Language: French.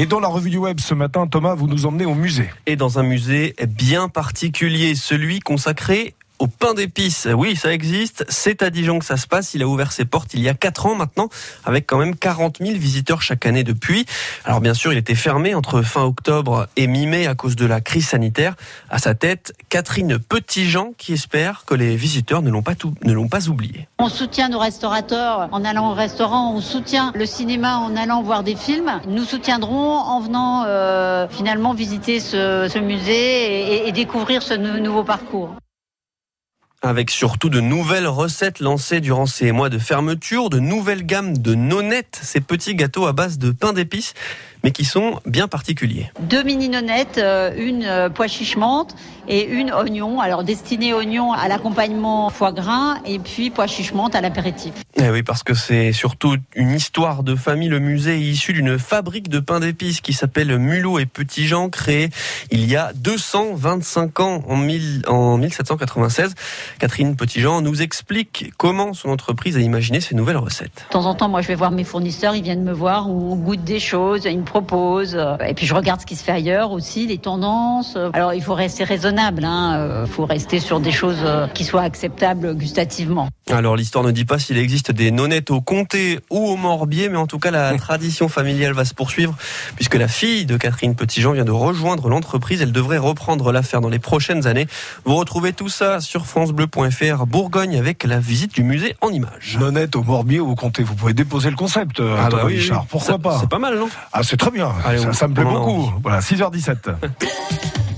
Et dans la revue du web ce matin, Thomas, vous nous emmenez au musée. Et dans un musée bien particulier, celui consacré au pain d'épices. Oui, ça existe. C'est à Dijon que ça se passe. Il a ouvert ses portes il y a 4 ans maintenant, avec quand même 40 000 visiteurs chaque année depuis. Alors bien sûr, il était fermé entre fin octobre et mi-mai à cause de la crise sanitaire. À sa tête, Catherine Petitjean qui espère que les visiteurs ne l'ont pas, oublié. On soutient nos restaurateurs en allant au restaurant, on soutient le cinéma en allant voir des films. Nous soutiendrons en venant euh, finalement visiter ce, musée et, découvrir ce nouveau parcours avec surtout de nouvelles recettes lancées durant ces mois de fermeture, de nouvelles gammes de nonettes, ces petits gâteaux à base de pain d'épices, mais qui sont bien particuliers. Deux mini nonettes, euh, une euh, pois chichemante et une oignon. Alors destiné oignon à l'accompagnement foie gras et puis pois chichemante à l'apéritif. Eh oui, parce que c'est surtout une histoire de famille. Le musée est issu d'une fabrique de pain d'épices qui s'appelle Mulot et Petit Jean, créée il y a 225 ans, en, en 1796. Catherine Petit-Jean nous explique comment son entreprise a imaginé ces nouvelles recettes. De temps en temps, moi, je vais voir mes fournisseurs, ils viennent me voir, on goûte des choses, ils me proposent, et puis je regarde ce qui se fait ailleurs aussi, les tendances. Alors, il faut rester raisonnable, il hein. faut rester sur des choses qui soient acceptables gustativement. Alors, l'histoire ne dit pas s'il existe des nonnettes au comté ou au morbier, mais en tout cas, la tradition familiale va se poursuivre, puisque la fille de Catherine Petit-Jean vient de rejoindre l'entreprise. Elle devrait reprendre l'affaire dans les prochaines années. Vous retrouvez tout ça sur France Bleu Bourgogne avec la visite du musée en images. Nonette au Morbier ou au Comté, vous pouvez déposer le concept, euh, ah bah Richard. Pourquoi pas C'est pas mal, non? Ah, c'est très bien. ça, me plaît beaucoup. Voilà, 6h17.